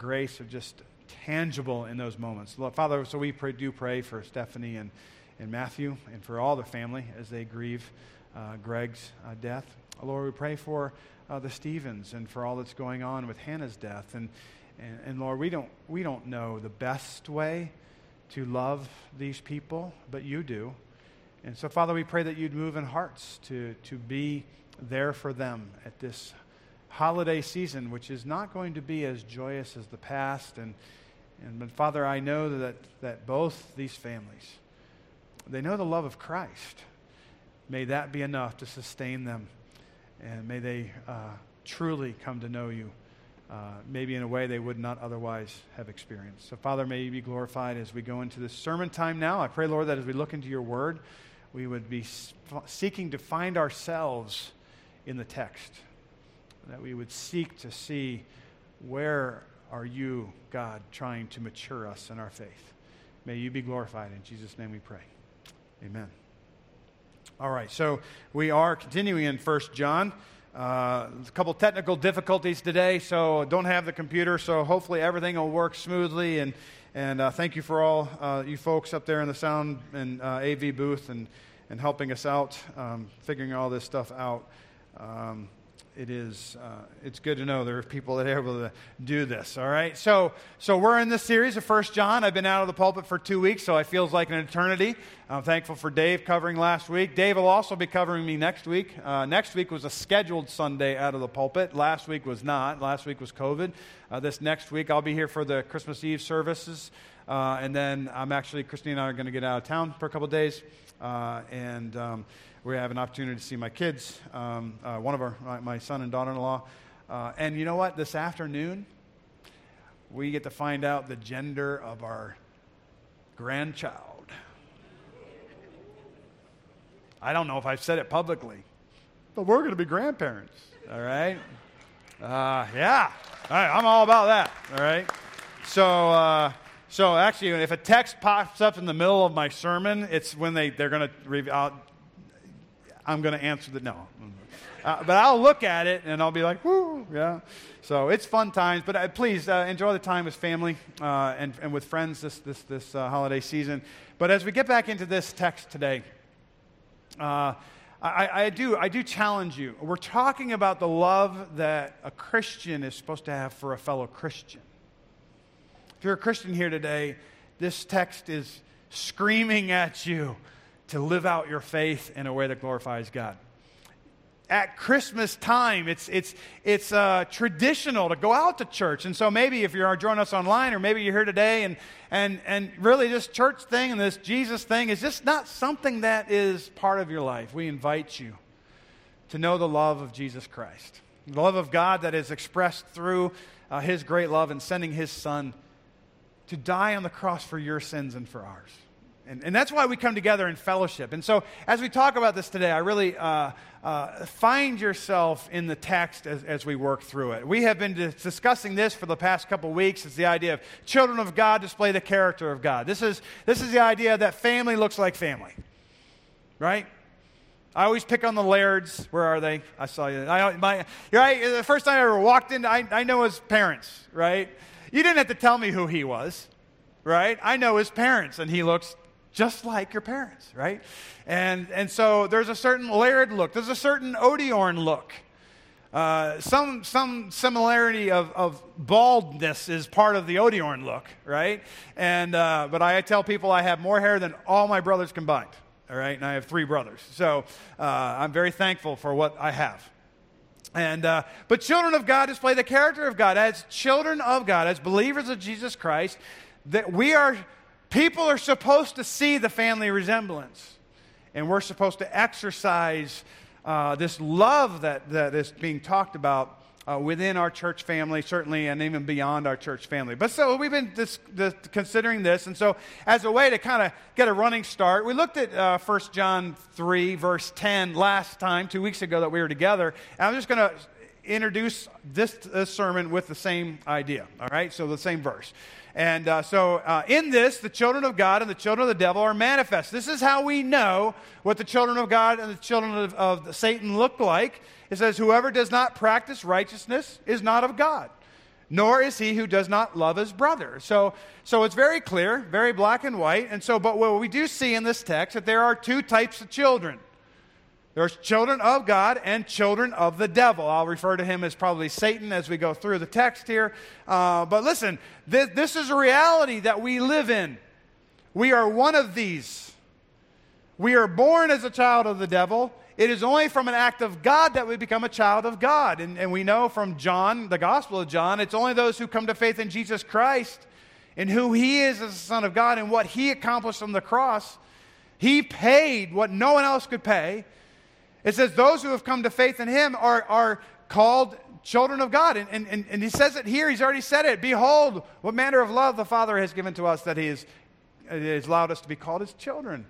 grace are just tangible in those moments. Father, so we pray, do pray for Stephanie and, and Matthew and for all the family as they grieve uh, Greg's uh, death. Lord, we pray for uh, the Stevens and for all that's going on with Hannah's death. And, and, and Lord, we don't, we don't know the best way to love these people, but you do. And so, Father, we pray that you'd move in hearts to, to be there for them at this holiday season, which is not going to be as joyous as the past. And, and Father, I know that, that both these families, they know the love of Christ. May that be enough to sustain them. And may they uh, truly come to know you, uh, maybe in a way they would not otherwise have experienced. So, Father, may you be glorified as we go into this sermon time now. I pray, Lord, that as we look into your word, we would be seeking to find ourselves in the text that we would seek to see where are you, God, trying to mature us in our faith. May you be glorified. In Jesus' name we pray. Amen. All right, so we are continuing in First John. Uh, a couple technical difficulties today, so don't have the computer, so hopefully everything will work smoothly. And, and uh, thank you for all uh, you folks up there in the sound and uh, AV booth and, and helping us out, um, figuring all this stuff out. Um, it is uh, it's good to know there are people that are able to do this all right? So so we're in this series of first john. I've been out of the pulpit for two weeks so it feels like an eternity. I'm thankful for dave covering last week. Dave will also be covering me next week. Uh, next week was a scheduled sunday out of the pulpit. Last week was not. Last week was covid. Uh, this next week i'll be here for the christmas eve services. Uh, and then i'm actually christine and i are going to get out of town for a couple days. Uh, and um, we have an opportunity to see my kids, um, uh, one of our, my, my son and daughter in law. Uh, and you know what? This afternoon, we get to find out the gender of our grandchild. I don't know if I've said it publicly, but we're going to be grandparents, all right? Uh, yeah, all right, I'm all about that, all right? So, uh, so actually, if a text pops up in the middle of my sermon, it's when they, they're going to, I'm going to answer the no. Uh, but I'll look at it and I'll be like, whoo, yeah. So it's fun times. But uh, please uh, enjoy the time with family uh, and, and with friends this, this, this uh, holiday season. But as we get back into this text today, uh, I, I, do, I do challenge you. We're talking about the love that a Christian is supposed to have for a fellow Christian. If you're a Christian here today, this text is screaming at you to live out your faith in a way that glorifies God. At Christmas time, it's, it's, it's uh, traditional to go out to church. And so maybe if you're joining us online or maybe you're here today and, and, and really this church thing and this Jesus thing is just not something that is part of your life. We invite you to know the love of Jesus Christ, the love of God that is expressed through uh, his great love and sending his son to die on the cross for your sins and for ours. And, and that's why we come together in fellowship. And so, as we talk about this today, I really uh, uh, find yourself in the text as, as, we work through it. We have been discussing this for the past couple weeks. It's the idea of children of God display the character of God. This is, this is the idea that family looks like family, right? I always pick on the Lairds. Where are they? I saw you. I, my, right? The first time I ever walked in, I, I know his parents, right? You didn't have to tell me who he was, right? I know his parents, and he looks just like your parents, right? And, and so there's a certain Laird look, there's a certain Odiorn look. Uh, some, some similarity of, of baldness is part of the Odiorn look, right? And, uh, but I tell people I have more hair than all my brothers combined, all right? And I have three brothers. So uh, I'm very thankful for what I have. And, uh, but children of God display the character of God. As children of God, as believers of Jesus Christ, that we are People are supposed to see the family resemblance, and we're supposed to exercise uh, this love that, that is being talked about uh, within our church family, certainly, and even beyond our church family. But so we've been dis- dis- considering this, and so as a way to kind of get a running start, we looked at uh, 1 John 3, verse 10 last time, two weeks ago that we were together. And I'm just going to introduce this, this sermon with the same idea, all right? So the same verse. And uh, so, uh, in this, the children of God and the children of the devil are manifest. This is how we know what the children of God and the children of, of Satan look like. It says, Whoever does not practice righteousness is not of God, nor is he who does not love his brother. So, so it's very clear, very black and white. And so, but what we do see in this text that there are two types of children. There's children of God and children of the devil. I'll refer to him as probably Satan as we go through the text here. Uh, but listen, th- this is a reality that we live in. We are one of these. We are born as a child of the devil. It is only from an act of God that we become a child of God. And, and we know from John, the Gospel of John, it's only those who come to faith in Jesus Christ and who he is as the Son of God and what he accomplished on the cross. He paid what no one else could pay it says those who have come to faith in him are, are called children of God. And, and, and he says it here, he's already said it. Behold, what manner of love the Father has given to us that he has, has allowed us to be called his children.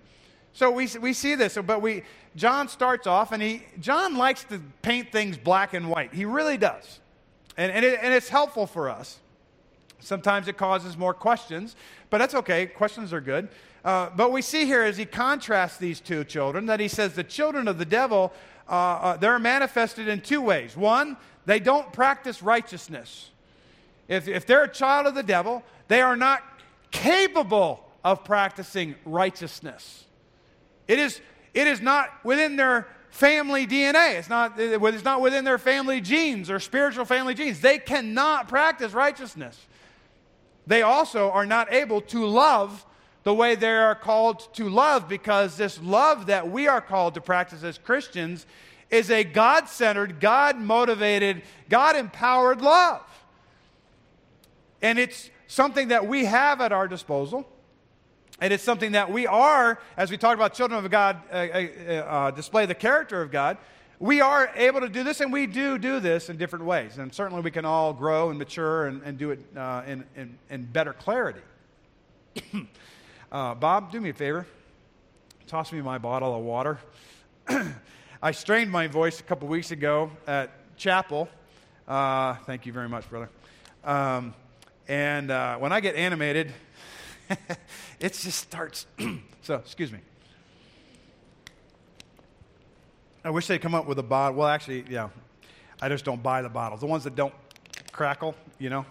So we, we see this, but we, John starts off, and he, John likes to paint things black and white. He really does. And, and, it, and it's helpful for us. Sometimes it causes more questions, but that's okay. Questions are good. Uh, but we see here as he contrasts these two children that he says the children of the devil, uh, uh, they're manifested in two ways. One, they don't practice righteousness. If, if they're a child of the devil, they are not capable of practicing righteousness. It is, it is not within their family DNA. It's not, it's not within their family genes or spiritual family genes. They cannot practice righteousness. They also are not able to love the way they are called to love because this love that we are called to practice as Christians is a God centered, God motivated, God empowered love. And it's something that we have at our disposal. And it's something that we are, as we talked about children of God, uh, uh, uh, display the character of God. We are able to do this, and we do do this in different ways. And certainly we can all grow and mature and, and do it uh, in, in, in better clarity. Uh, Bob, do me a favor. Toss me my bottle of water. I strained my voice a couple weeks ago at chapel. Uh, thank you very much, brother. Um, and uh, when I get animated, it just starts. so, excuse me. I wish they'd come up with a bottle. Well, actually, yeah, I just don't buy the bottles. The ones that don't crackle, you know.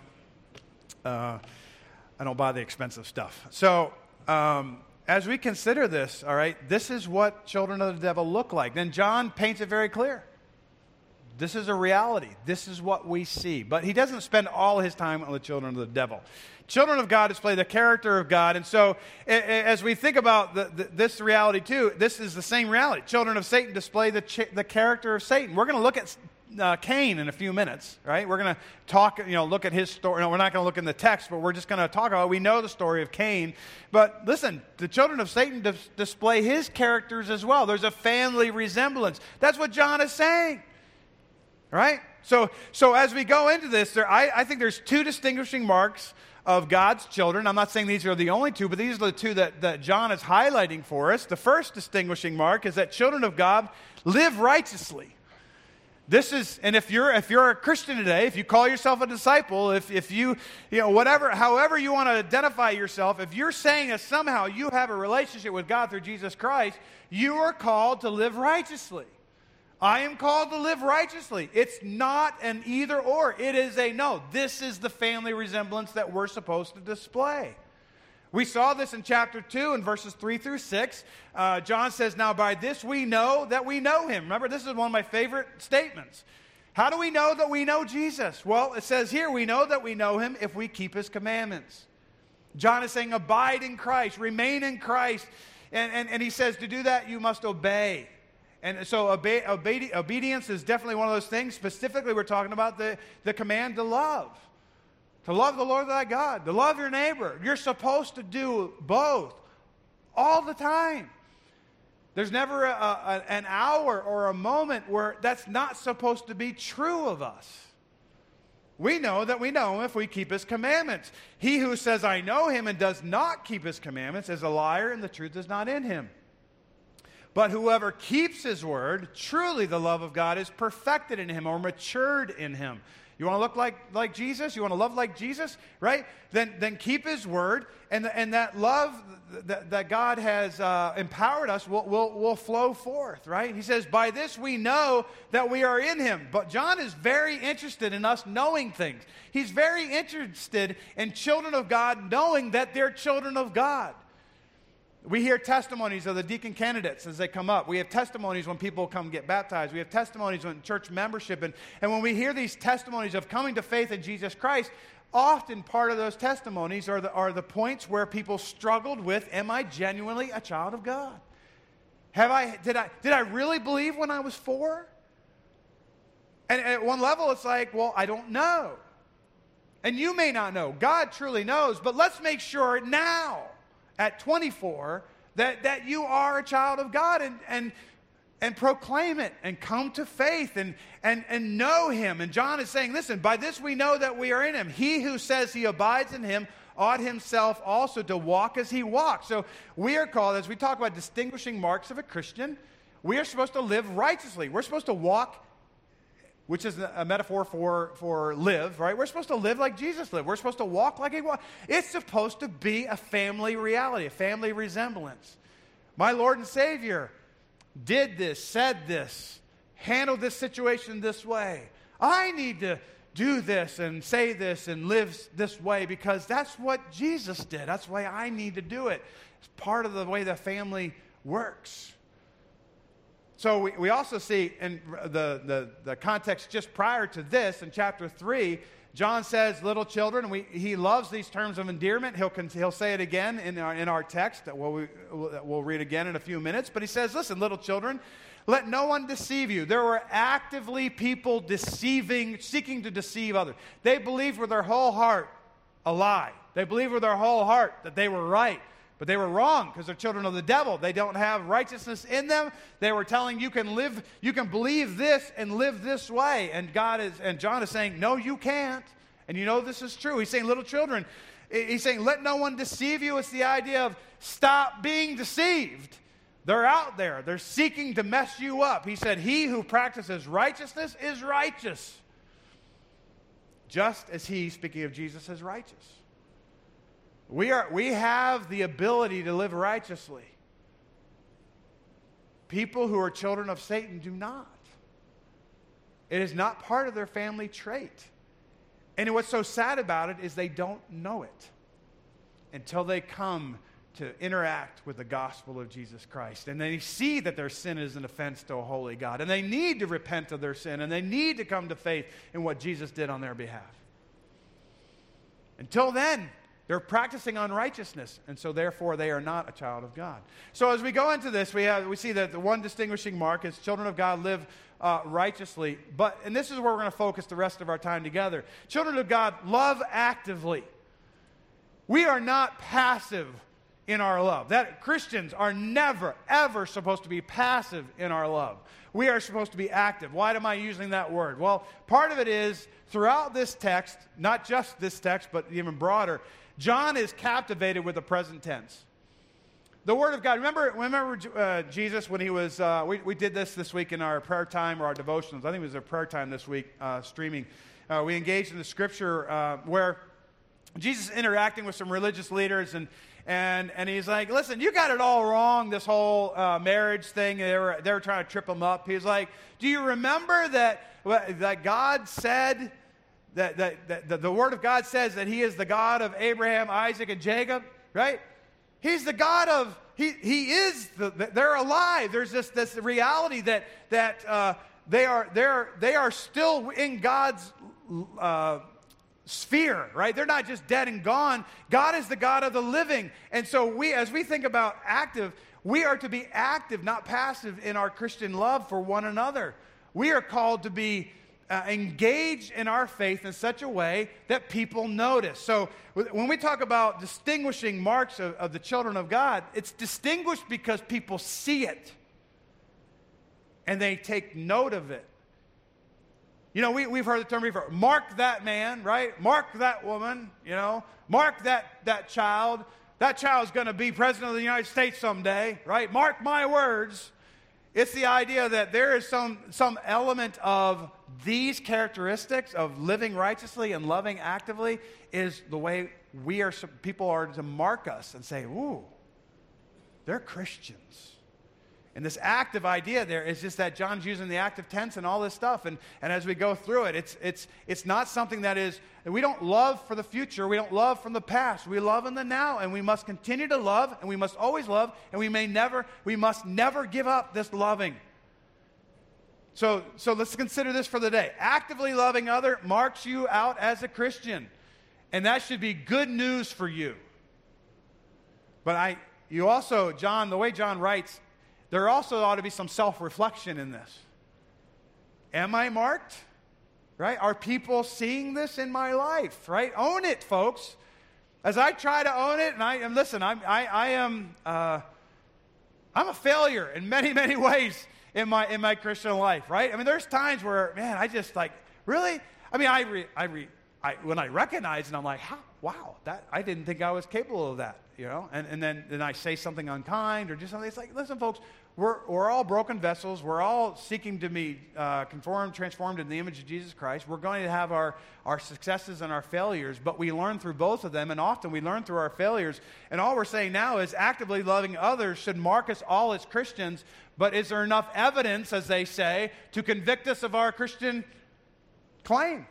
Uh, I don't buy the expensive stuff. So um, as we consider this, all right, this is what children of the devil look like. Then John paints it very clear. This is a reality. This is what we see. But he doesn't spend all his time on the children of the devil. Children of God display the character of God. And so, as we think about the, the, this reality too, this is the same reality. Children of Satan display the, the character of Satan. We're going to look at uh, Cain in a few minutes, right? We're going to talk, you know, look at his story. No, we're not going to look in the text, but we're just going to talk about. We know the story of Cain, but listen, the children of Satan dis- display his characters as well. There's a family resemblance. That's what John is saying, right? So, so as we go into this, there, I, I think there's two distinguishing marks of God's children. I'm not saying these are the only two, but these are the two that, that John is highlighting for us. The first distinguishing mark is that children of God live righteously. This is, and if you're if you're a Christian today, if you call yourself a disciple, if if you you know whatever, however you want to identify yourself, if you're saying that somehow you have a relationship with God through Jesus Christ, you are called to live righteously. I am called to live righteously. It's not an either or. It is a no. This is the family resemblance that we're supposed to display. We saw this in chapter 2 in verses 3 through 6. Uh, John says, Now by this we know that we know him. Remember, this is one of my favorite statements. How do we know that we know Jesus? Well, it says here, we know that we know him if we keep his commandments. John is saying, Abide in Christ, remain in Christ. And, and, and he says, To do that, you must obey. And so obe- obe- obedience is definitely one of those things. Specifically, we're talking about the, the command to love to love the Lord thy God, to love your neighbor. You're supposed to do both all the time. There's never a, a, an hour or a moment where that's not supposed to be true of us. We know that we know him if we keep his commandments. He who says, I know him, and does not keep his commandments is a liar, and the truth is not in him. But whoever keeps his word, truly the love of God is perfected in him or matured in him. You want to look like, like Jesus? You want to love like Jesus? Right? Then, then keep his word, and, and that love that, that God has uh, empowered us will, will, will flow forth, right? He says, By this we know that we are in him. But John is very interested in us knowing things. He's very interested in children of God knowing that they're children of God. We hear testimonies of the deacon candidates as they come up. We have testimonies when people come get baptized. We have testimonies when church membership. And, and when we hear these testimonies of coming to faith in Jesus Christ, often part of those testimonies are the, are the points where people struggled with Am I genuinely a child of God? Have I, did, I, did I really believe when I was four? And at one level, it's like, Well, I don't know. And you may not know. God truly knows. But let's make sure now at 24 that, that you are a child of God and, and, and proclaim it and come to faith and, and, and know Him. And John is saying, listen, by this we know that we are in Him. He who says he abides in Him ought himself also to walk as he walks. So we are called, as we talk about distinguishing marks of a Christian, we are supposed to live righteously. We're supposed to walk which is a metaphor for, for live, right? We're supposed to live like Jesus lived. We're supposed to walk like he walked. It's supposed to be a family reality, a family resemblance. My Lord and Savior did this, said this, handled this situation this way. I need to do this and say this and live this way because that's what Jesus did. That's why I need to do it. It's part of the way the family works. So we, we also see in the, the, the context just prior to this, in chapter 3, John says, little children, we, he loves these terms of endearment. He'll, he'll say it again in our, in our text that we'll, we'll read again in a few minutes. But he says, listen, little children, let no one deceive you. There were actively people deceiving, seeking to deceive others. They believed with their whole heart a lie. They believed with their whole heart that they were right. But they were wrong because they're children of the devil. They don't have righteousness in them. They were telling you can live, you can believe this and live this way. And God is, and John is saying, no, you can't. And you know this is true. He's saying, little children, he's saying, let no one deceive you. It's the idea of stop being deceived. They're out there. They're seeking to mess you up. He said, He who practices righteousness is righteous. Just as he, speaking of Jesus, is righteous. We, are, we have the ability to live righteously. People who are children of Satan do not. It is not part of their family trait. And what's so sad about it is they don't know it until they come to interact with the gospel of Jesus Christ. And they see that their sin is an offense to a holy God. And they need to repent of their sin. And they need to come to faith in what Jesus did on their behalf. Until then, they're practicing unrighteousness, and so therefore they are not a child of God. So as we go into this, we, have, we see that the one distinguishing mark is children of God live uh, righteously. But, and this is where we're going to focus the rest of our time together. Children of God love actively. We are not passive in our love. That Christians are never, ever supposed to be passive in our love. We are supposed to be active. Why am I using that word? Well, part of it is throughout this text, not just this text, but even broader, John is captivated with the present tense. The Word of God. Remember, remember uh, Jesus when he was, uh, we, we did this this week in our prayer time or our devotions. I think it was a prayer time this week, uh, streaming. Uh, we engaged in the scripture uh, where Jesus is interacting with some religious leaders and, and, and he's like, listen, you got it all wrong, this whole uh, marriage thing. They were, they were trying to trip him up. He's like, do you remember that, that God said that, that, that the, Word of God says that He is the God of Abraham, Isaac, and Jacob, right? He's the God of, He, he is, the, they're alive. There's this, this reality that, that uh, they, are, they're, they are still in God's uh, sphere, right? They're not just dead and gone. God is the God of the living. And so we, as we think about active, we are to be active, not passive in our Christian love for one another. We are called to be uh, engage in our faith in such a way that people notice. So, when we talk about distinguishing marks of, of the children of God, it's distinguished because people see it and they take note of it. You know, we, we've heard the term before mark that man, right? Mark that woman, you know, mark that, that child. That child's going to be president of the United States someday, right? Mark my words. It's the idea that there is some, some element of these characteristics of living righteously and loving actively is the way we are, people are to mark us and say, ooh, they're Christians. And this active idea there is just that John's using the active tense and all this stuff. And, and as we go through it, it's, it's, it's not something that is, we don't love for the future. We don't love from the past. We love in the now. And we must continue to love, and we must always love, and we may never, we must never give up this loving. So, so let's consider this for the day. Actively loving other marks you out as a Christian. And that should be good news for you. But I, you also, John, the way John writes, there also ought to be some self reflection in this. Am I marked? Right? Are people seeing this in my life? Right? Own it, folks. As I try to own it, and I and listen, I'm, I, I am uh, I'm a failure in many, many ways in my in my Christian life, right? I mean, there's times where, man, I just like, really? I mean, I re, I re, I, when I recognize and I'm like, How? wow, that I didn't think I was capable of that, you know? And, and then, then I say something unkind or do something. It's like, listen, folks, we're, we're all broken vessels. We're all seeking to be uh, conformed, transformed in the image of Jesus Christ. We're going to have our, our successes and our failures, but we learn through both of them, and often we learn through our failures. And all we're saying now is actively loving others should mark us all as Christians, but is there enough evidence, as they say, to convict us of our Christian claim?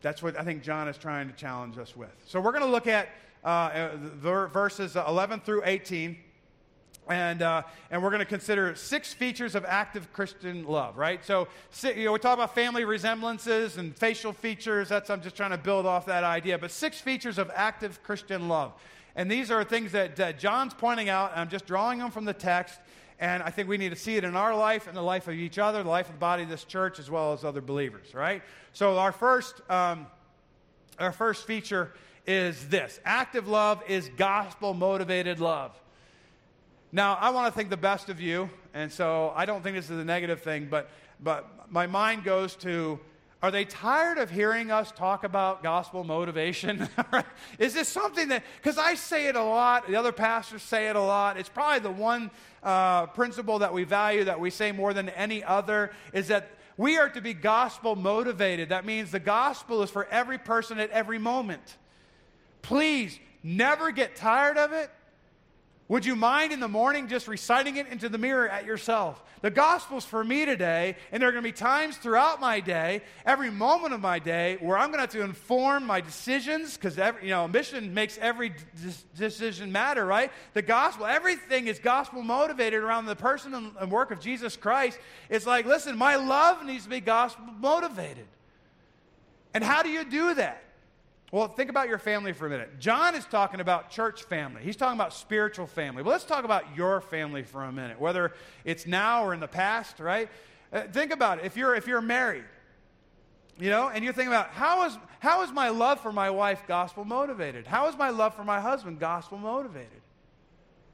That's what I think John is trying to challenge us with. So we're going to look at uh, verses 11 through 18. And, uh, and we're going to consider six features of active Christian love, right? So, you know, we talk about family resemblances and facial features. That's, I'm just trying to build off that idea. But six features of active Christian love. And these are things that, that John's pointing out. I'm just drawing them from the text. And I think we need to see it in our life and the life of each other, the life of the body of this church, as well as other believers, right? So, our first, um, our first feature is this active love is gospel motivated love. Now, I want to think the best of you, and so I don't think this is a negative thing, but, but my mind goes to are they tired of hearing us talk about gospel motivation? is this something that, because I say it a lot, the other pastors say it a lot, it's probably the one uh, principle that we value that we say more than any other is that we are to be gospel motivated. That means the gospel is for every person at every moment. Please never get tired of it. Would you mind in the morning just reciting it into the mirror at yourself? The gospel's for me today, and there are going to be times throughout my day, every moment of my day, where I'm going to have to inform my decisions because you know mission makes every decision matter, right? The gospel, everything is gospel motivated around the person and work of Jesus Christ. It's like, listen, my love needs to be gospel motivated. And how do you do that? Well, think about your family for a minute. John is talking about church family. He's talking about spiritual family. Well, let's talk about your family for a minute, whether it's now or in the past, right? Uh, think about it. If you're, if you're married, you know, and you're thinking about how is, how is my love for my wife gospel motivated? How is my love for my husband gospel motivated?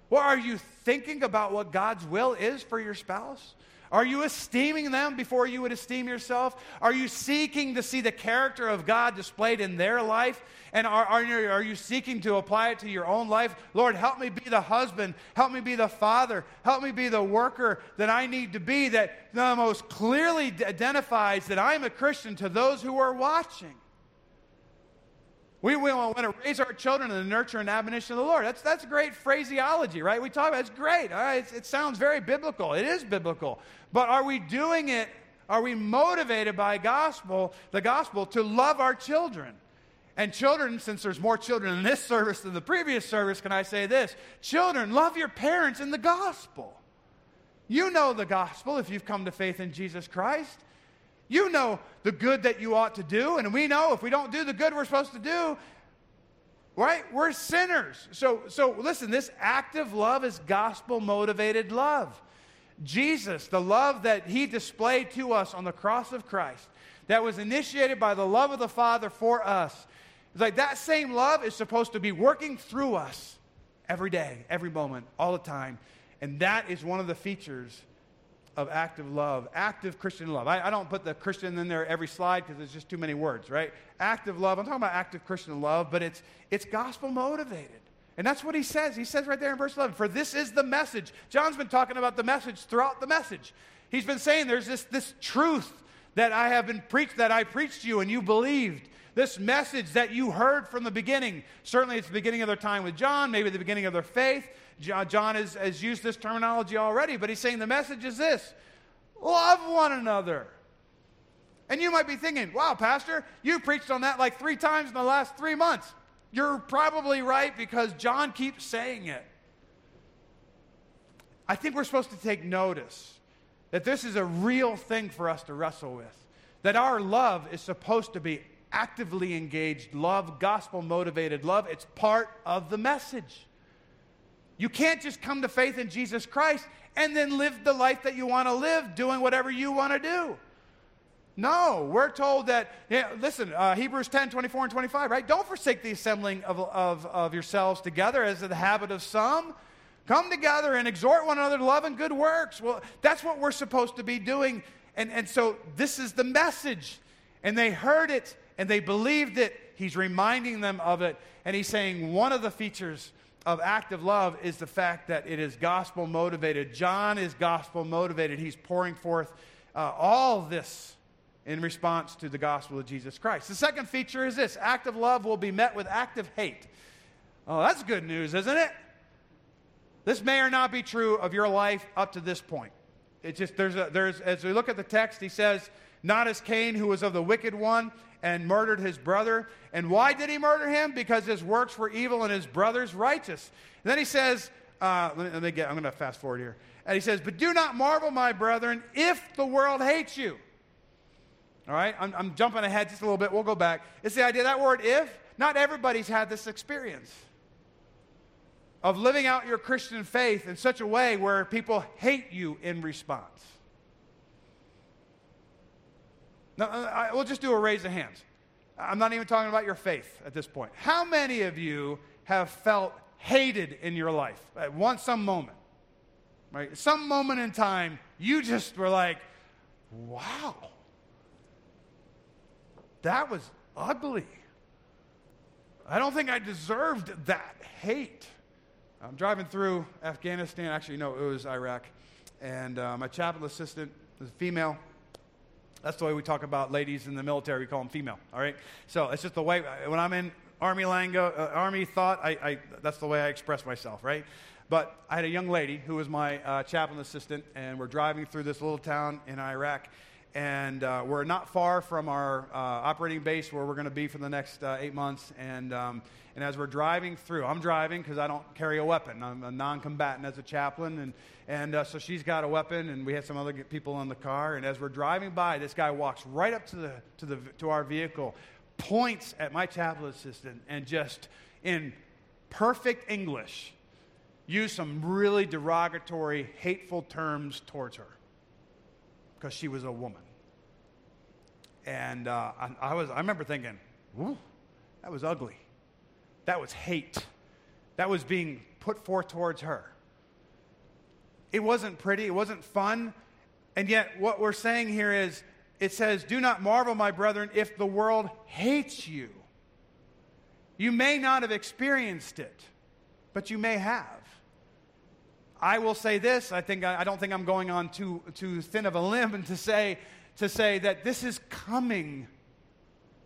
Well, are you thinking about what God's will is for your spouse? Are you esteeming them before you would esteem yourself? Are you seeking to see the character of God displayed in their life? And are, are, you, are you seeking to apply it to your own life? Lord, help me be the husband. Help me be the father. Help me be the worker that I need to be that the most clearly identifies that I'm a Christian to those who are watching. We, we want to raise our children in the nurture and admonition of the Lord. That's, that's great phraseology, right? We talk about. It's great. All right? it sounds very biblical. It is biblical. But are we doing it? Are we motivated by gospel, the gospel, to love our children? And children, since there's more children in this service than the previous service, can I say this? Children, love your parents in the gospel. You know the gospel if you've come to faith in Jesus Christ. You know the good that you ought to do, and we know if we don't do the good we're supposed to do, right? We're sinners. So, so listen, this active love is gospel motivated love. Jesus, the love that he displayed to us on the cross of Christ, that was initiated by the love of the Father for us. It's like that same love is supposed to be working through us every day, every moment, all the time. And that is one of the features of active love, active Christian love. I, I don't put the Christian in there every slide because it's just too many words, right? Active love. I'm talking about active Christian love, but it's, it's gospel motivated. And that's what he says. He says right there in verse 11, For this is the message. John's been talking about the message throughout the message. He's been saying there's this, this truth that I have been preached, that I preached to you and you believed. This message that you heard from the beginning. Certainly, it's the beginning of their time with John, maybe the beginning of their faith. John has, has used this terminology already, but he's saying the message is this love one another. And you might be thinking, wow, Pastor, you preached on that like three times in the last three months. You're probably right because John keeps saying it. I think we're supposed to take notice that this is a real thing for us to wrestle with. That our love is supposed to be actively engaged love, gospel motivated love. It's part of the message. You can't just come to faith in Jesus Christ and then live the life that you want to live, doing whatever you want to do. No, we're told that, yeah, listen, uh, Hebrews 10, 24 and 25, right? Don't forsake the assembling of, of, of yourselves together as the habit of some. Come together and exhort one another to love and good works. Well, that's what we're supposed to be doing. And, and so this is the message. And they heard it and they believed it. He's reminding them of it. And he's saying one of the features of active love is the fact that it is gospel motivated. John is gospel motivated. He's pouring forth uh, all this in response to the gospel of Jesus Christ. The second feature is this active love will be met with active hate. Oh, that's good news, isn't it? This may or not be true of your life up to this point. It's just, there's, a, there's, as we look at the text, he says, not as Cain, who was of the wicked one and murdered his brother. And why did he murder him? Because his works were evil and his brother's righteous. And then he says, uh, let, me, let me get, I'm going to fast forward here. And he says, But do not marvel, my brethren, if the world hates you. All right, I'm, I'm jumping ahead just a little bit. We'll go back. It's the idea that word if. Not everybody's had this experience of living out your Christian faith in such a way where people hate you in response. Now, uh, I, we'll just do a raise of hands. I'm not even talking about your faith at this point. How many of you have felt hated in your life at one some moment? Right? Some moment in time, you just were like, wow that was ugly. I don't think I deserved that hate. I'm driving through Afghanistan. Actually, no, it was Iraq. And uh, my chaplain assistant was a female. That's the way we talk about ladies in the military. We call them female. All right. So it's just the way when I'm in army lingo, uh, army thought. I, I, that's the way I express myself. Right. But I had a young lady who was my uh, chaplain assistant, and we're driving through this little town in Iraq and uh, we're not far from our uh, operating base where we're going to be for the next uh, eight months. And, um, and as we're driving through, I'm driving because I don't carry a weapon. I'm a non combatant as a chaplain. And, and uh, so she's got a weapon, and we had some other people in the car. And as we're driving by, this guy walks right up to, the, to, the, to our vehicle, points at my chaplain assistant, and just in perfect English, use some really derogatory, hateful terms towards her because she was a woman. And uh, I, I, was, I remember thinking, that was ugly. That was hate. That was being put forth towards her. It wasn't pretty, it wasn't fun. And yet, what we're saying here is it says, Do not marvel, my brethren, if the world hates you. You may not have experienced it, but you may have. I will say this I, think, I don't think I'm going on too, too thin of a limb to say, to say that this is coming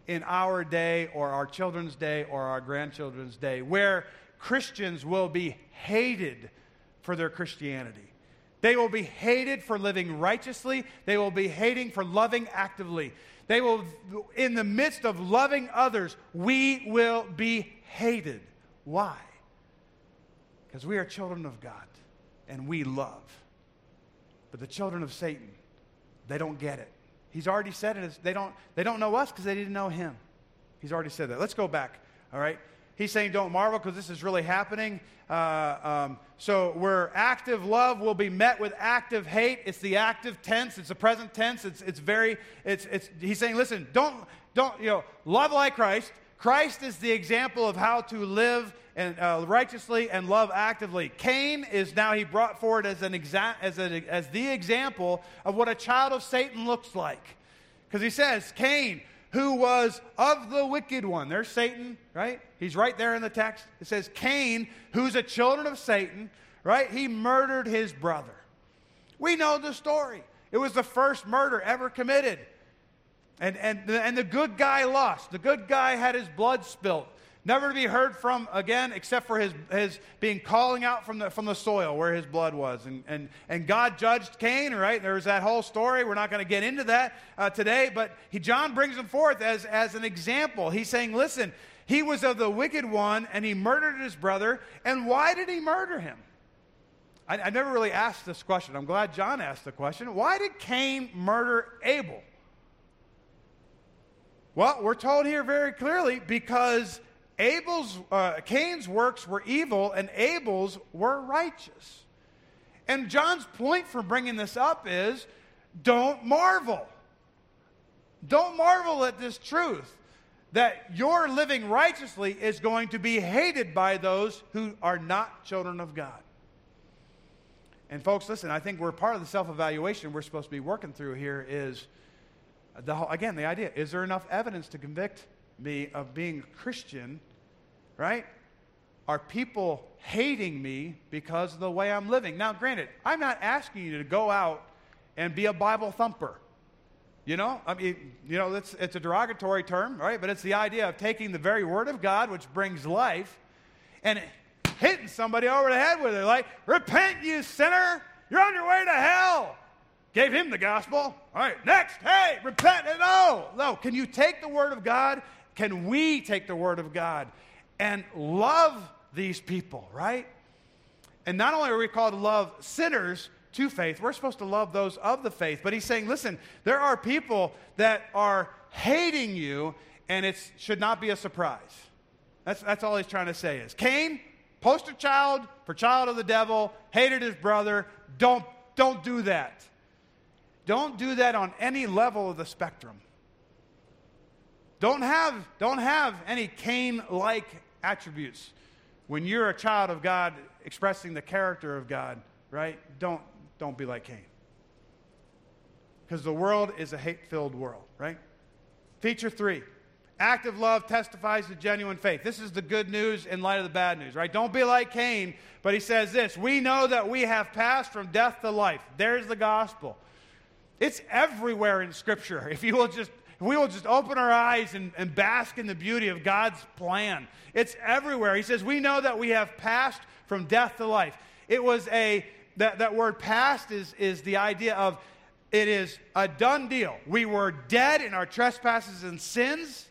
in our day or our children's day or our grandchildren's day where Christians will be hated for their Christianity. They will be hated for living righteously. They will be hating for loving actively. They will, in the midst of loving others, we will be hated. Why? Because we are children of God and we love. But the children of Satan, they don't get it. He's already said it. They don't, they don't know us because they didn't know him. He's already said that. Let's go back, all right? He's saying, don't marvel because this is really happening. Uh, um, so, where active love will be met with active hate. It's the active tense. It's the present tense. It's, it's very, it's, it's, he's saying, listen, don't, don't, you know, love like Christ. Christ is the example of how to live and uh, righteously and love actively. Cain is now he brought forward as an exa- as, a, as the example of what a child of Satan looks like. Because he says, Cain, who was of the wicked one. There's Satan, right? He's right there in the text. It says, Cain, who's a children of Satan, right? He murdered his brother. We know the story. It was the first murder ever committed. And, and, and the good guy lost. The good guy had his blood spilt never to be heard from again except for his, his being calling out from the, from the soil where his blood was. And, and, and God judged Cain, right? There's that whole story. We're not going to get into that uh, today, but he, John brings him forth as, as an example. He's saying, listen, he was of the wicked one and he murdered his brother. And why did he murder him? I, I never really asked this question. I'm glad John asked the question. Why did Cain murder Abel? Well, we're told here very clearly because Abel's, uh, Cain's works were evil and Abel's were righteous. And John's point for bringing this up is don't marvel. Don't marvel at this truth that your living righteously is going to be hated by those who are not children of God. And folks, listen, I think we're part of the self evaluation we're supposed to be working through here is, the whole, again, the idea is there enough evidence to convict me of being a Christian, right? Are people hating me because of the way I'm living? Now, granted, I'm not asking you to go out and be a Bible thumper. You know, I mean, you know, it's, it's a derogatory term, right? But it's the idea of taking the very word of God, which brings life, and hitting somebody over the head with it, like, repent, you sinner, you're on your way to hell. Gave him the gospel. All right, next, hey, repent. No, no. Can you take the word of God can we take the word of God and love these people, right? And not only are we called to love sinners to faith, we're supposed to love those of the faith. But he's saying, listen, there are people that are hating you, and it should not be a surprise. That's, that's all he's trying to say is Cain, poster child for child of the devil, hated his brother. Don't, don't do that. Don't do that on any level of the spectrum. Don't have, don't have any Cain like attributes. When you're a child of God expressing the character of God, right? Don't, don't be like Cain. Because the world is a hate filled world, right? Feature three active love testifies to genuine faith. This is the good news in light of the bad news, right? Don't be like Cain, but he says this We know that we have passed from death to life. There's the gospel. It's everywhere in Scripture. If you will just we will just open our eyes and, and bask in the beauty of God's plan, it's everywhere. He says, We know that we have passed from death to life. It was a, that, that word passed is, is the idea of it is a done deal. We were dead in our trespasses and sins,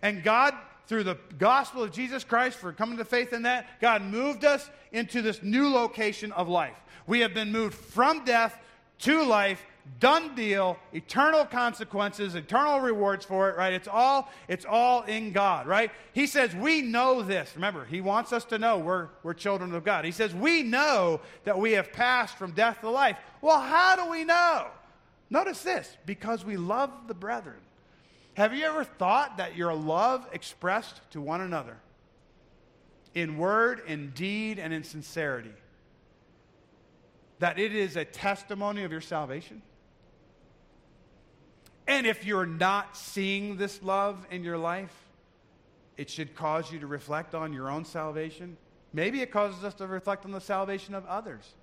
and God, through the gospel of Jesus Christ, for coming to faith in that, God moved us into this new location of life. We have been moved from death to life done deal, eternal consequences, eternal rewards for it, right? It's all, it's all in God, right? He says, we know this. Remember, he wants us to know we're, we're children of God. He says, we know that we have passed from death to life. Well, how do we know? Notice this because we love the brethren. Have you ever thought that your love expressed to one another in word, in deed, and in sincerity, that it is a testimony of your salvation? And if you're not seeing this love in your life, it should cause you to reflect on your own salvation. Maybe it causes us to reflect on the salvation of others.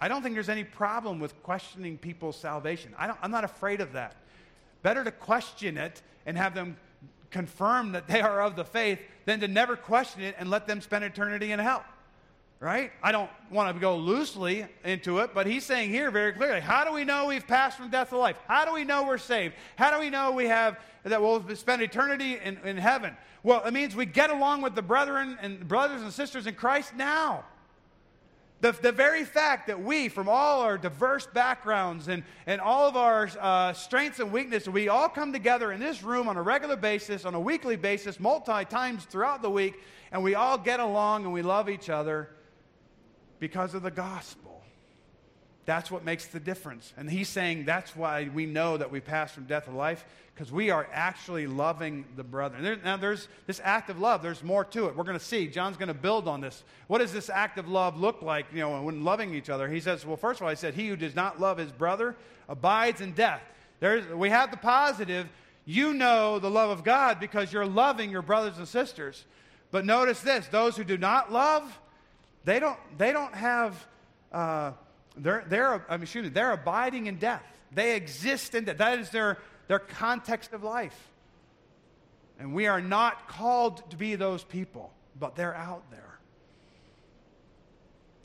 I don't think there's any problem with questioning people's salvation. I am not afraid of that. Better to question it and have them confirm that they are of the faith than to never question it and let them spend eternity in hell right? I don't want to go loosely into it, but he's saying here very clearly how do we know we've passed from death to life? How do we know we're saved? How do we know we have that we'll spend eternity in, in heaven? Well, it means we get along with the brethren and brothers and sisters in Christ now. The, the very fact that we, from all our diverse backgrounds and, and all of our uh, strengths and weaknesses, we all come together in this room on a regular basis, on a weekly basis, multi times throughout the week, and we all get along and we love each other because of the gospel. That's what makes the difference. And he's saying that's why we know that we pass from death to life, because we are actually loving the brother. There, now, there's this act of love, there's more to it. We're going to see. John's going to build on this. What does this act of love look like, you know, when loving each other? He says, well, first of all, he said, He who does not love his brother abides in death. There's, we have the positive. You know the love of God because you're loving your brothers and sisters. But notice this those who do not love, they don't, they don't have, uh, they're, they're, I excuse me, they're abiding in death. They exist in death. That is their, their context of life. And we are not called to be those people, but they're out there.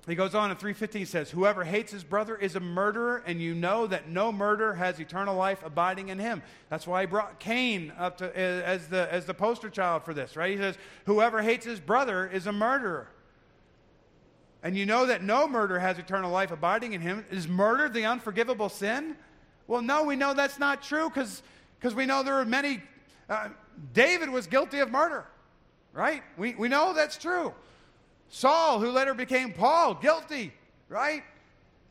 He goes on in 315 says, Whoever hates his brother is a murderer, and you know that no murderer has eternal life abiding in him. That's why he brought Cain up to, as, the, as the poster child for this, right? He says, Whoever hates his brother is a murderer. And you know that no murder has eternal life abiding in him. Is murder the unforgivable sin? Well, no, we know that's not true because we know there are many. Uh, David was guilty of murder, right? We, we know that's true. Saul, who later became Paul, guilty, right?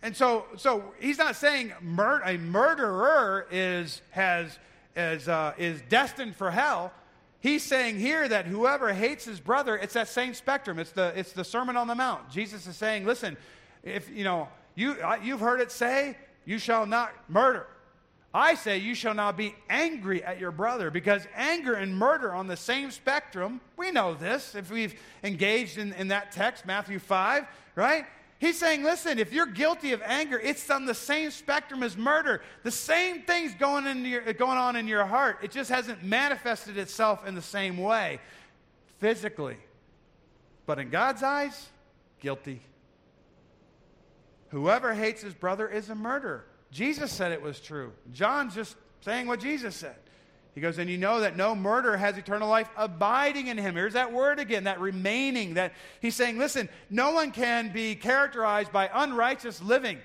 And so, so he's not saying mur- a murderer is, has, is, uh, is destined for hell. He's saying here that whoever hates his brother, it's that same spectrum. It's the, it's the Sermon on the Mount. Jesus is saying, listen, if, you know, you, you've heard it say, you shall not murder. I say you shall not be angry at your brother because anger and murder on the same spectrum. We know this if we've engaged in, in that text, Matthew 5, right? He's saying, listen, if you're guilty of anger, it's on the same spectrum as murder. The same thing's going, in your, going on in your heart. It just hasn't manifested itself in the same way physically. But in God's eyes, guilty. Whoever hates his brother is a murderer. Jesus said it was true. John's just saying what Jesus said. He goes, and you know that no murderer has eternal life abiding in him. Here's that word again, that remaining. That he's saying, listen, no one can be characterized by unrighteous living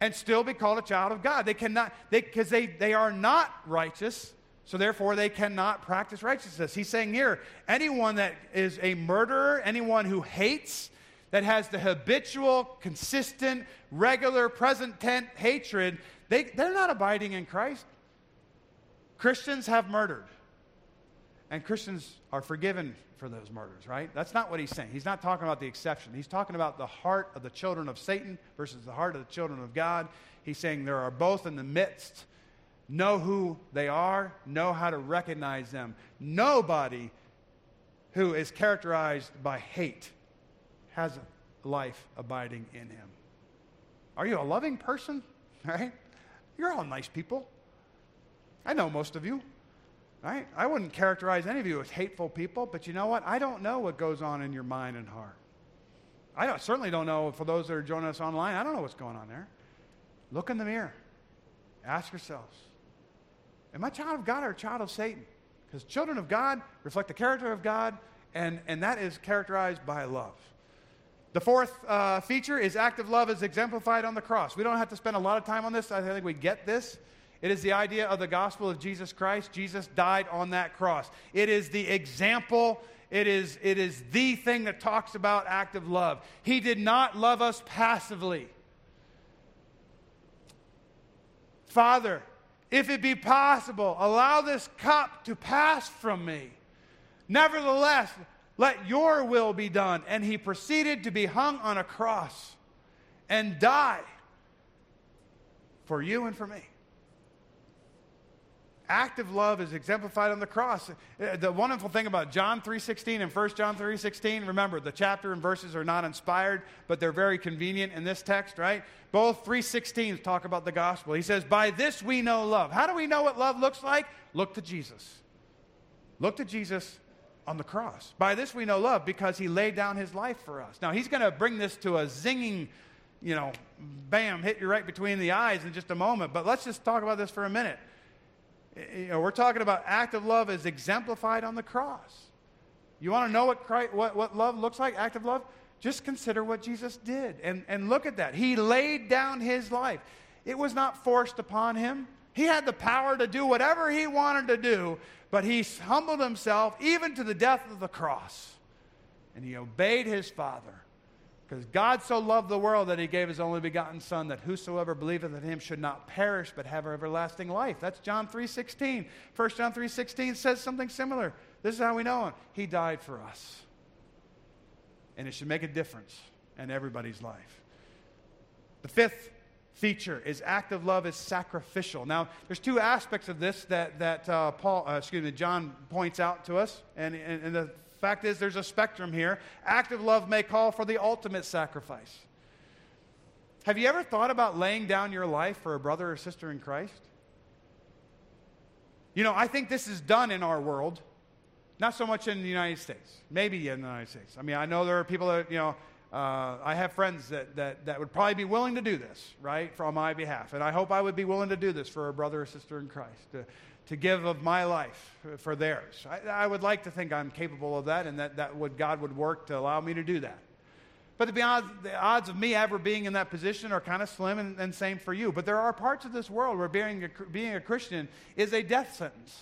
and still be called a child of God. They cannot, because they, they, they are not righteous, so therefore they cannot practice righteousness. He's saying here, anyone that is a murderer, anyone who hates, that has the habitual, consistent, regular, present tense hatred, they, they're not abiding in Christ. Christians have murdered. And Christians are forgiven for those murders, right? That's not what he's saying. He's not talking about the exception. He's talking about the heart of the children of Satan versus the heart of the children of God. He's saying there are both in the midst. Know who they are, know how to recognize them. Nobody who is characterized by hate has life abiding in him. Are you a loving person? Right? You're all nice people. I know most of you. Right? I wouldn't characterize any of you as hateful people, but you know what? I don't know what goes on in your mind and heart. I don't, certainly don't know for those that are joining us online. I don't know what's going on there. Look in the mirror. Ask yourselves Am I a child of God or a child of Satan? Because children of God reflect the character of God, and, and that is characterized by love. The fourth uh, feature is active love is exemplified on the cross. We don't have to spend a lot of time on this. I think we get this. It is the idea of the gospel of Jesus Christ. Jesus died on that cross. It is the example, it is, it is the thing that talks about active love. He did not love us passively. Father, if it be possible, allow this cup to pass from me. Nevertheless, let your will be done. And he proceeded to be hung on a cross and die for you and for me. Active love is exemplified on the cross. Uh, the wonderful thing about John 3:16 and 1 John 3:16, remember the chapter and verses are not inspired, but they're very convenient in this text, right? Both 3:16s talk about the gospel. He says, "By this we know love." How do we know what love looks like? Look to Jesus. Look to Jesus on the cross. By this we know love because he laid down his life for us. Now, he's going to bring this to a zinging, you know, bam, hit you right between the eyes in just a moment. But let's just talk about this for a minute. You know, we're talking about active love as exemplified on the cross. You want to know what, Christ, what, what love looks like, active love? Just consider what Jesus did and, and look at that. He laid down his life. It was not forced upon him. He had the power to do whatever he wanted to do, but he humbled himself even to the death of the cross. And he obeyed his Father. Because God so loved the world that he gave his only begotten Son, that whosoever believeth in him should not perish, but have everlasting life. That's John 3.16. 1 John 3.16 says something similar. This is how we know him. He died for us. And it should make a difference in everybody's life. The fifth feature is active love is sacrificial. Now, there's two aspects of this that, that uh, Paul, uh, excuse me, John points out to us, and, and, and the fact is there's a spectrum here. Active love may call for the ultimate sacrifice. Have you ever thought about laying down your life for a brother or sister in Christ? You know, I think this is done in our world, not so much in the United States. Maybe in the United States. I mean, I know there are people that, you know, uh, I have friends that, that, that would probably be willing to do this, right, for on my behalf. And I hope I would be willing to do this for a brother or sister in Christ, to, to give of my life for theirs. I, I would like to think I'm capable of that and that, that would, God would work to allow me to do that. But to be honest, the odds of me ever being in that position are kind of slim, and, and same for you. But there are parts of this world where being a, being a Christian is a death sentence.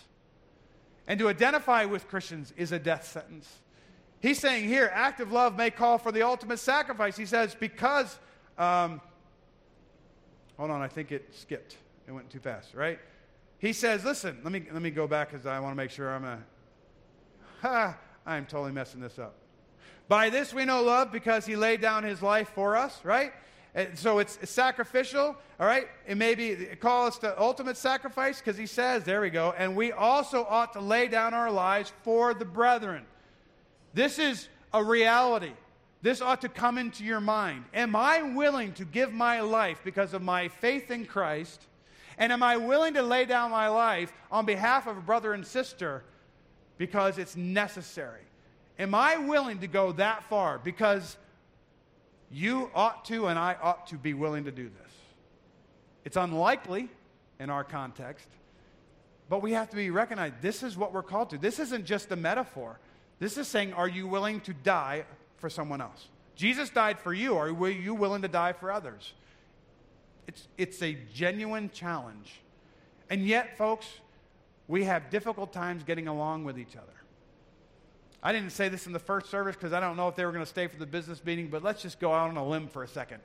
And to identify with Christians is a death sentence. He's saying here, active love may call for the ultimate sacrifice. He says, because, um, hold on, I think it skipped. It went too fast, right? He says, listen, let me, let me go back because I want to make sure I'm a, ha, I'm totally messing this up. By this we know love because he laid down his life for us, right? And so it's, sacrificial, all right? It may be call us to ultimate sacrifice because he says, there we go, and we also ought to lay down our lives for the brethren. This is a reality. This ought to come into your mind. Am I willing to give my life because of my faith in Christ? And am I willing to lay down my life on behalf of a brother and sister because it's necessary? Am I willing to go that far? Because you ought to, and I ought to be willing to do this. It's unlikely in our context, but we have to be recognized this is what we're called to. This isn't just a metaphor. This is saying, are you willing to die for someone else? Jesus died for you. Are you willing to die for others? It's, it's a genuine challenge. And yet, folks, we have difficult times getting along with each other. I didn't say this in the first service because I don't know if they were going to stay for the business meeting, but let's just go out on a limb for a second.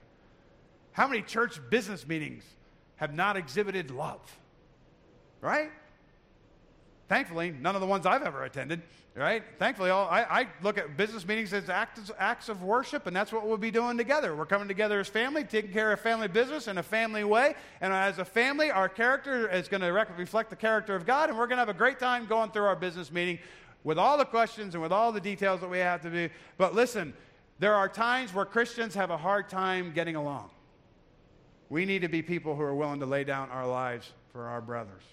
How many church business meetings have not exhibited love? Right? Thankfully, none of the ones I've ever attended, right? Thankfully, all, I, I, look at business meetings as acts, acts of worship, and that's what we'll be doing together. We're coming together as family, taking care of family business in a family way. And as a family, our character is going to reflect the character of God, and we're going to have a great time going through our business meeting with all the questions and with all the details that we have to do. But listen, there are times where Christians have a hard time getting along. We need to be people who are willing to lay down our lives for our brothers.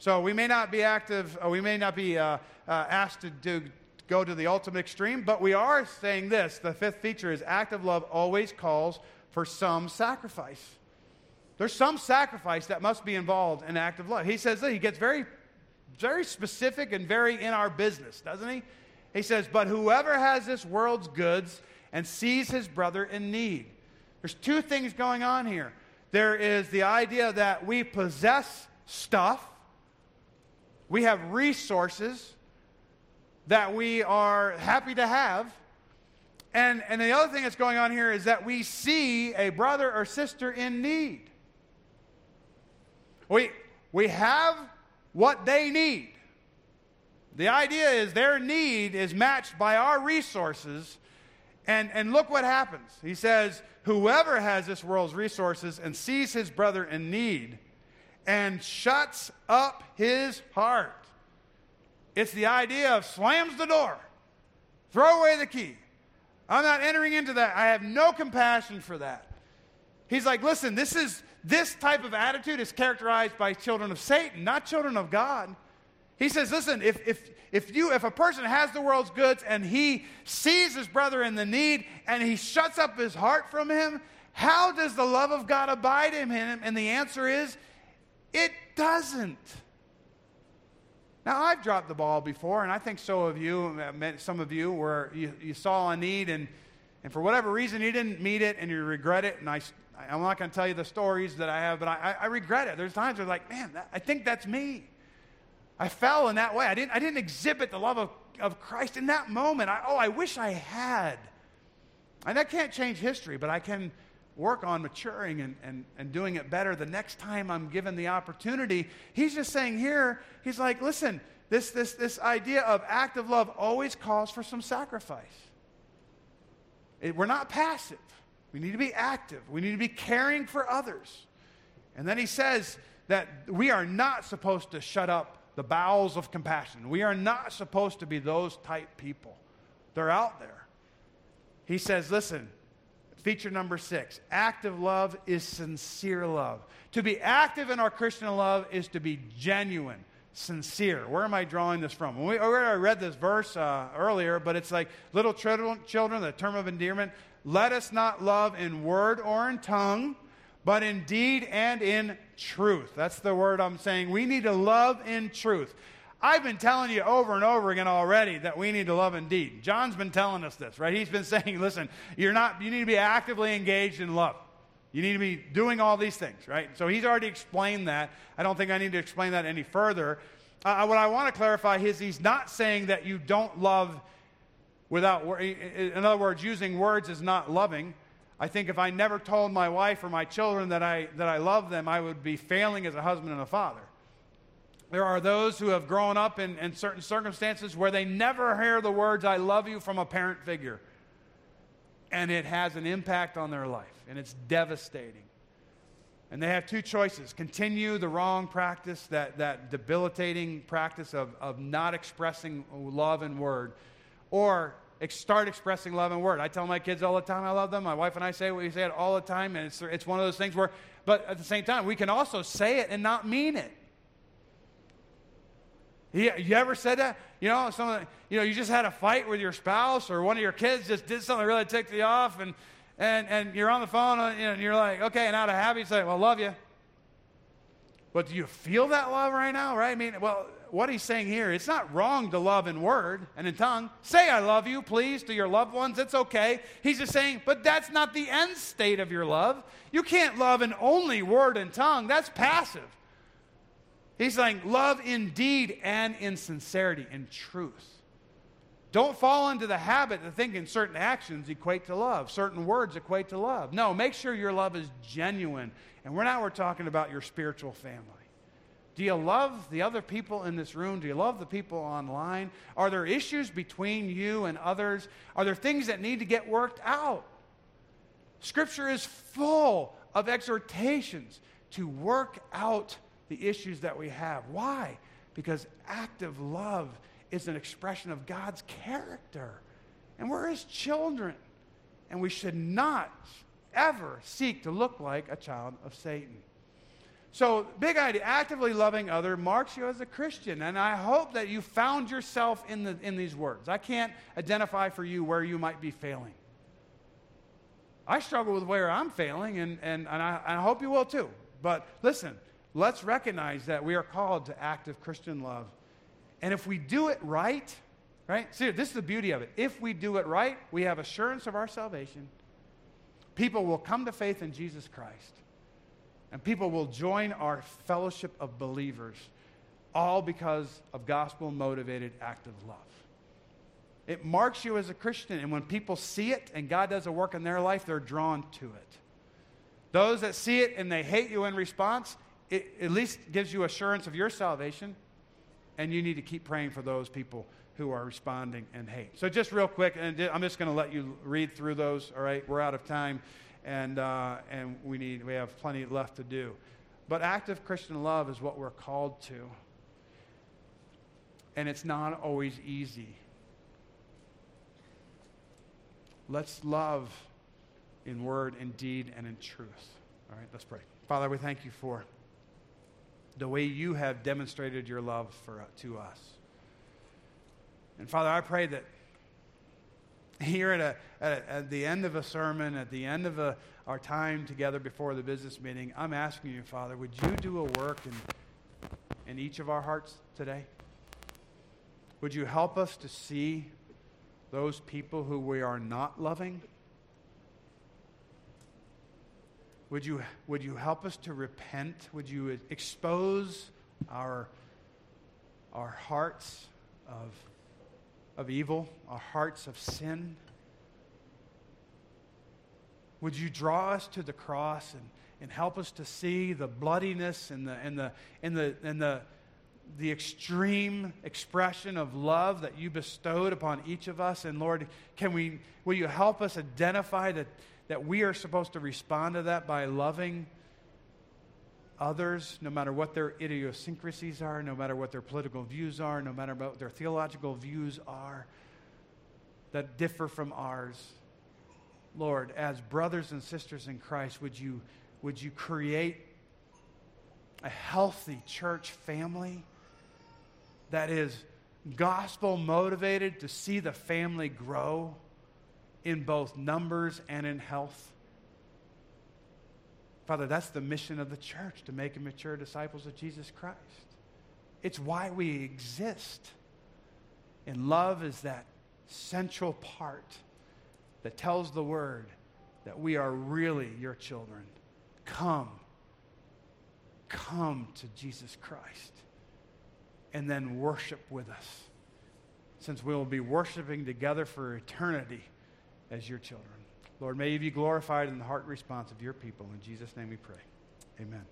So we may not be active, uh, we may not be uh, uh, asked to do, go to the ultimate extreme, but we are saying this the fifth feature is active love always calls for some sacrifice. There's some sacrifice that must be involved in active love. He says that he gets very very specific and very in our business, doesn't he? He says, But whoever has this world's goods and sees his brother in need. There's two things going on here. There is the idea that we possess stuff, we have resources that we are happy to have. And, and the other thing that's going on here is that we see a brother or sister in need. We, we have what they need. The idea is their need is matched by our resources. And, and look what happens. He says, Whoever has this world's resources and sees his brother in need and shuts up his heart. It's the idea of slams the door, throw away the key. I'm not entering into that. I have no compassion for that. He's like, listen, this is this type of attitude is characterized by children of Satan, not children of God. He says, listen, if, if, if, you, if a person has the world's goods and he sees his brother in the need and he shuts up his heart from him, how does the love of God abide in him? And the answer is, it doesn't. Now, I've dropped the ball before, and I think so have you, uh, some of you, where you, you saw a need and, and for whatever reason you didn't meet it and you regret it. And I, I'm not going to tell you the stories that I have, but I, I regret it. There's times where, like, man, that, I think that's me. I fell in that way. I didn't, I didn't exhibit the love of, of Christ in that moment. I, oh, I wish I had. And I can't change history, but I can work on maturing and, and, and doing it better the next time I'm given the opportunity. He's just saying here, he's like, listen, this, this, this idea of active love always calls for some sacrifice. It, we're not passive. We need to be active. We need to be caring for others. And then he says that we are not supposed to shut up the bowels of compassion. We are not supposed to be those type people. They're out there. He says, listen, feature number six active love is sincere love. To be active in our Christian love is to be genuine, sincere. Where am I drawing this from? We, I read this verse uh, earlier, but it's like little children, the term of endearment. Let us not love in word or in tongue, but in deed and in truth. That's the word I'm saying. We need to love in truth. I've been telling you over and over again already that we need to love in deed. John's been telling us this, right? He's been saying, listen, you're not, you need to be actively engaged in love. You need to be doing all these things, right? So he's already explained that. I don't think I need to explain that any further. Uh, what I want to clarify is he's not saying that you don't love without, in other words, using words is not loving. I think if I never told my wife or my children that I, that I love them, I would be failing as a husband and a father. There are those who have grown up in, in certain circumstances where they never hear the words, I love you, from a parent figure. And it has an impact on their life, and it's devastating. And they have two choices continue the wrong practice, that, that debilitating practice of, of not expressing love and word, or start expressing love and word. I tell my kids all the time I love them. My wife and I say we say it all the time, and it's, it's one of those things where, but at the same time, we can also say it and not mean it. You, you ever said that? You know, some you know, you just had a fight with your spouse or one of your kids just did something really ticked you off, and, and, and you're on the phone uh, and you're like, okay, and out of habit, you say, well, love you. But do you feel that love right now, right? I mean, well, what he's saying here, it's not wrong to love in word and in tongue. Say, I love you, please, to your loved ones. It's okay. He's just saying, but that's not the end state of your love. You can't love in only word and tongue. That's passive. He's saying, love in deed and in sincerity, in truth. Don't fall into the habit of thinking certain actions equate to love, certain words equate to love. No, make sure your love is genuine. And we're now we're talking about your spiritual family. Do you love the other people in this room? Do you love the people online? Are there issues between you and others? Are there things that need to get worked out? Scripture is full of exhortations to work out the issues that we have. Why? Because active love is an expression of God's character. And we're his children. And we should not ever seek to look like a child of Satan. So, big idea actively loving other marks you as a Christian. And I hope that you found yourself in, the, in these words. I can't identify for you where you might be failing. I struggle with where I'm failing, and, and, and I, I hope you will too. But listen, let's recognize that we are called to active Christian love. And if we do it right, right? See, this is the beauty of it. If we do it right, we have assurance of our salvation. People will come to faith in Jesus Christ and people will join our fellowship of believers, all because of gospel motivated active love. It marks you as a Christian, and when people see it and God does a work in their life, they're drawn to it. Those that see it and they hate you in response, it at least gives you assurance of your salvation, and you need to keep praying for those people who are responding in hate. So, just real quick, and I'm just going to let you read through those, all right? We're out of time and, uh, and we, need, we have plenty left to do. But active Christian love is what we're called to. And it's not always easy. Let's love in word, in deed, and in truth. All right, let's pray. Father, we thank you for the way you have demonstrated your love for, uh, to us. And Father, I pray that here at, a, at, at, the end of a sermon, at the end of a, our time together before the business meeting, I'm asking you, Father, would you do a work in, in each of our hearts today? Would you help us to see those people who we are not loving? Would you, would you help us to repent? Would you expose our, our hearts of of evil, our hearts of sin. Would you draw us to the cross and, and help us to see the bloodiness and the, and the, and the, and the, the extreme expression of love that you bestowed upon each of us? And Lord, can we, will you help us identify that, that we are supposed to respond to that by loving others, no matter what their idiosyncrasies are, no matter what their political views are, no matter what their theological views are that differ from ours. Lord, as brothers and sisters in Christ, would you, would you create a healthy church family that is gospel motivated to see the family grow in both numbers and in health? Father, that's the mission of the church to make mature disciples of Jesus Christ. It's why we exist. And love is that central part that tells the word that we are really your children. Come. Come to Jesus Christ. And then worship with us. Since we will be worshiping together for eternity as your children. Lord, may you be glorified in the heart response of your people. In Jesus' name we pray. Amen.